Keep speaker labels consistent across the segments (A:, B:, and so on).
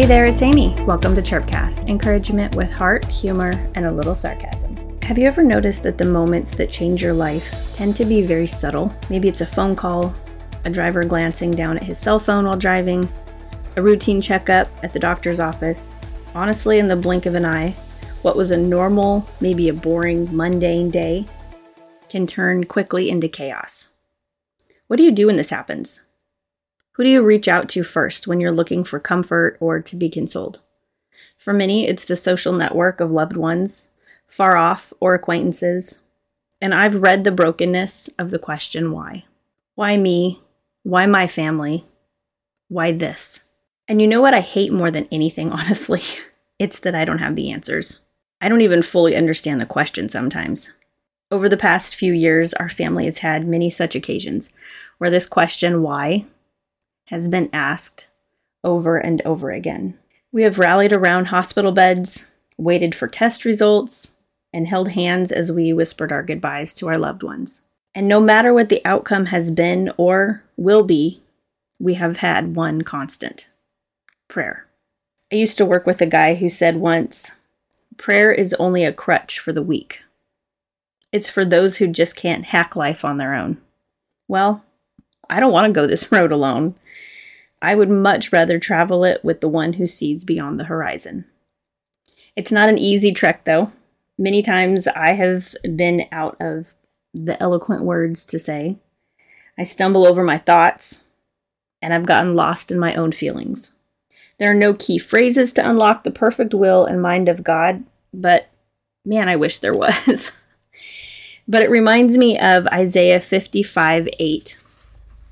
A: Hey there, it's Amy. Welcome to Chirpcast, encouragement with heart, humor, and a little sarcasm. Have you ever noticed that the moments that change your life tend to be very subtle? Maybe it's a phone call, a driver glancing down at his cell phone while driving, a routine checkup at the doctor's office. Honestly, in the blink of an eye, what was a normal, maybe a boring, mundane day can turn quickly into chaos. What do you do when this happens? Who do you reach out to first when you're looking for comfort or to be consoled? For many, it's the social network of loved ones, far off, or acquaintances. And I've read the brokenness of the question why? Why me? Why my family? Why this? And you know what I hate more than anything, honestly? It's that I don't have the answers. I don't even fully understand the question sometimes. Over the past few years, our family has had many such occasions where this question, why, has been asked over and over again. We have rallied around hospital beds, waited for test results, and held hands as we whispered our goodbyes to our loved ones. And no matter what the outcome has been or will be, we have had one constant prayer. I used to work with a guy who said once, Prayer is only a crutch for the weak. It's for those who just can't hack life on their own. Well, I don't want to go this road alone. I would much rather travel it with the one who sees beyond the horizon. It's not an easy trek, though. Many times I have been out of the eloquent words to say. I stumble over my thoughts, and I've gotten lost in my own feelings. There are no key phrases to unlock the perfect will and mind of God, but man, I wish there was. but it reminds me of Isaiah 55 8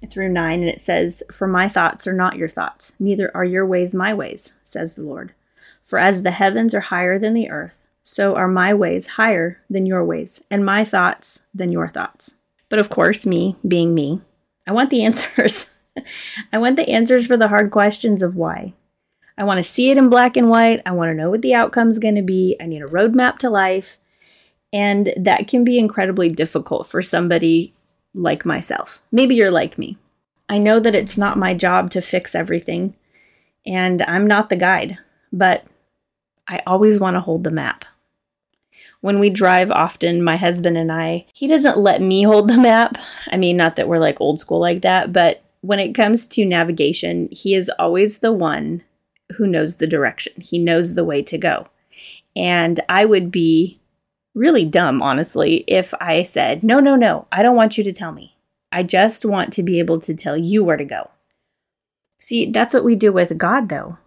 A: through 9, and it says, For my thoughts are not your thoughts, neither are your ways my ways, says the Lord. For as the heavens are higher than the earth, so are my ways higher than your ways, and my thoughts than your thoughts. But of course, me being me, I want the answers. I want the answers for the hard questions of why. I want to see it in black and white. I want to know what the outcome is going to be. I need a roadmap to life. And that can be incredibly difficult for somebody like myself. Maybe you're like me. I know that it's not my job to fix everything, and I'm not the guide, but I always want to hold the map. When we drive often, my husband and I, he doesn't let me hold the map. I mean, not that we're like old school like that, but when it comes to navigation, he is always the one who knows the direction. He knows the way to go. And I would be really dumb, honestly, if I said, no, no, no, I don't want you to tell me. I just want to be able to tell you where to go. See, that's what we do with God, though.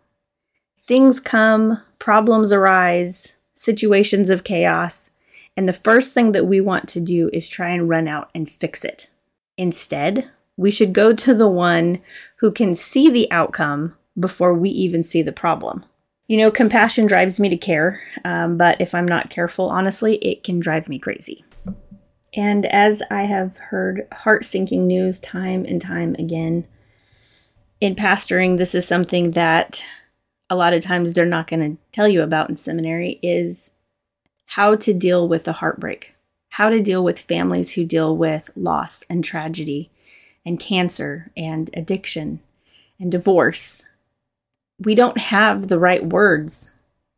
A: Things come, problems arise, situations of chaos, and the first thing that we want to do is try and run out and fix it. Instead, we should go to the one who can see the outcome before we even see the problem. You know, compassion drives me to care, um, but if I'm not careful, honestly, it can drive me crazy. And as I have heard heart sinking news time and time again, in pastoring, this is something that a lot of times they're not going to tell you about in seminary is how to deal with the heartbreak, how to deal with families who deal with loss and tragedy and cancer and addiction and divorce we don't have the right words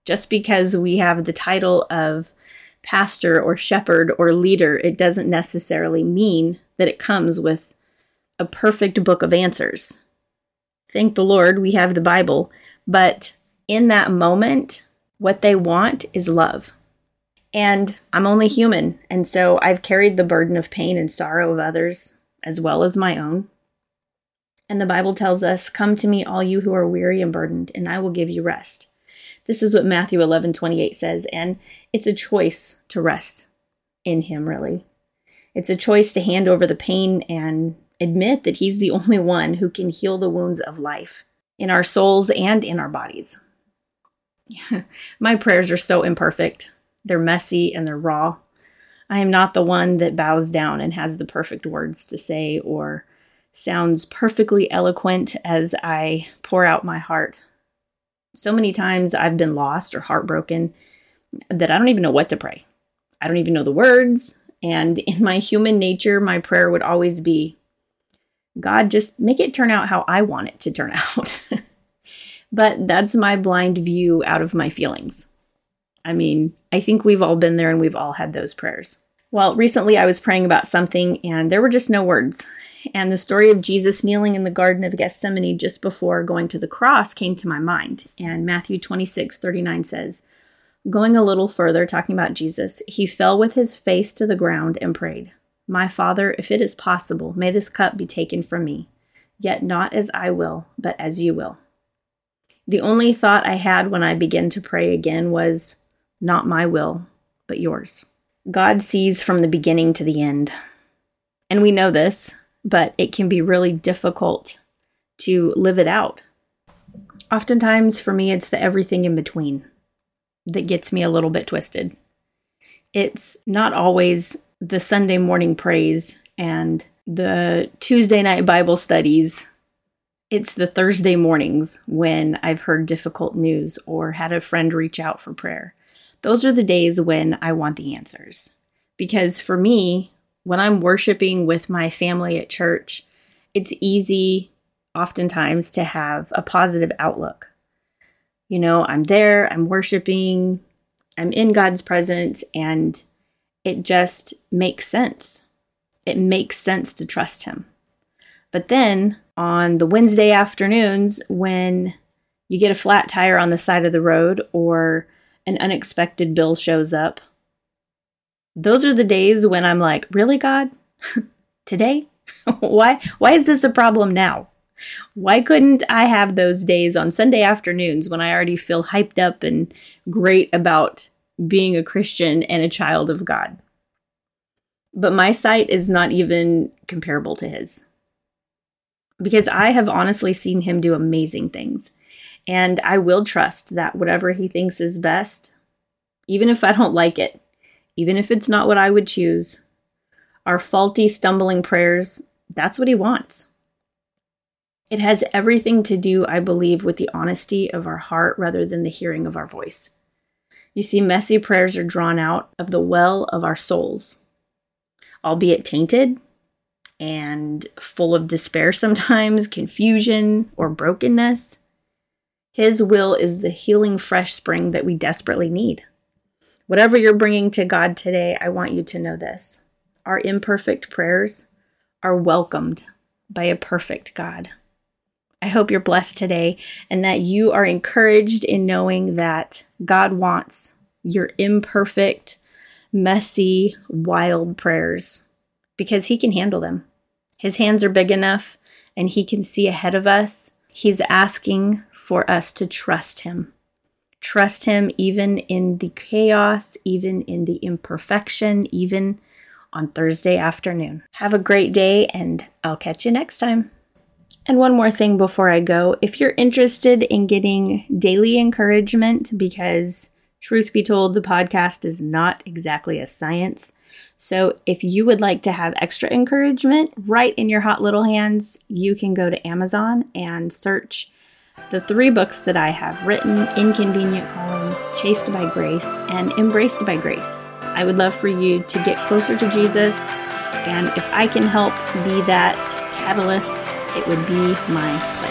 A: just because we have the title of pastor or shepherd or leader, it doesn't necessarily mean that it comes with a perfect book of answers. Thank the Lord we have the Bible, but in that moment, what they want is love. And I'm only human, and so I've carried the burden of pain and sorrow of others as well as my own. And the Bible tells us, Come to me, all you who are weary and burdened, and I will give you rest. This is what Matthew 11 28 says, and it's a choice to rest in Him, really. It's a choice to hand over the pain and admit that He's the only one who can heal the wounds of life in our souls and in our bodies. My prayers are so imperfect, they're messy and they're raw. I am not the one that bows down and has the perfect words to say or sounds perfectly eloquent as I pour out my heart. So many times I've been lost or heartbroken that I don't even know what to pray. I don't even know the words. And in my human nature, my prayer would always be God, just make it turn out how I want it to turn out. But that's my blind view out of my feelings. I mean, I think we've all been there and we've all had those prayers. Well, recently I was praying about something and there were just no words. And the story of Jesus kneeling in the Garden of Gethsemane just before going to the cross came to my mind. And Matthew 26 39 says, Going a little further, talking about Jesus, he fell with his face to the ground and prayed, My Father, if it is possible, may this cup be taken from me, yet not as I will, but as you will. The only thought I had when I began to pray again was, Not my will, but yours. God sees from the beginning to the end. And we know this, but it can be really difficult to live it out. Oftentimes, for me, it's the everything in between that gets me a little bit twisted. It's not always the Sunday morning praise and the Tuesday night Bible studies. It's the Thursday mornings when I've heard difficult news or had a friend reach out for prayer. Those are the days when I want the answers. Because for me, when I'm worshiping with my family at church, it's easy oftentimes to have a positive outlook. You know, I'm there, I'm worshiping, I'm in God's presence, and it just makes sense. It makes sense to trust Him. But then on the Wednesday afternoons, when you get a flat tire on the side of the road or an unexpected bill shows up, those are the days when I'm like, really, God? Today? why, why is this a problem now? Why couldn't I have those days on Sunday afternoons when I already feel hyped up and great about being a Christian and a child of God? But my sight is not even comparable to his. Because I have honestly seen him do amazing things. And I will trust that whatever he thinks is best, even if I don't like it, even if it's not what I would choose, our faulty, stumbling prayers, that's what he wants. It has everything to do, I believe, with the honesty of our heart rather than the hearing of our voice. You see, messy prayers are drawn out of the well of our souls, albeit tainted and full of despair sometimes, confusion, or brokenness. His will is the healing fresh spring that we desperately need. Whatever you're bringing to God today, I want you to know this. Our imperfect prayers are welcomed by a perfect God. I hope you're blessed today and that you are encouraged in knowing that God wants your imperfect, messy, wild prayers because He can handle them. His hands are big enough and He can see ahead of us. He's asking for us to trust Him. Trust Him even in the chaos, even in the imperfection, even on Thursday afternoon. Have a great day, and I'll catch you next time. And one more thing before I go if you're interested in getting daily encouragement, because truth be told, the podcast is not exactly a science. So if you would like to have extra encouragement right in your hot little hands, you can go to Amazon and search the three books that I have written Inconvenient Calling, Chased by Grace, and Embraced by Grace. I would love for you to get closer to Jesus, and if I can help be that catalyst it would be my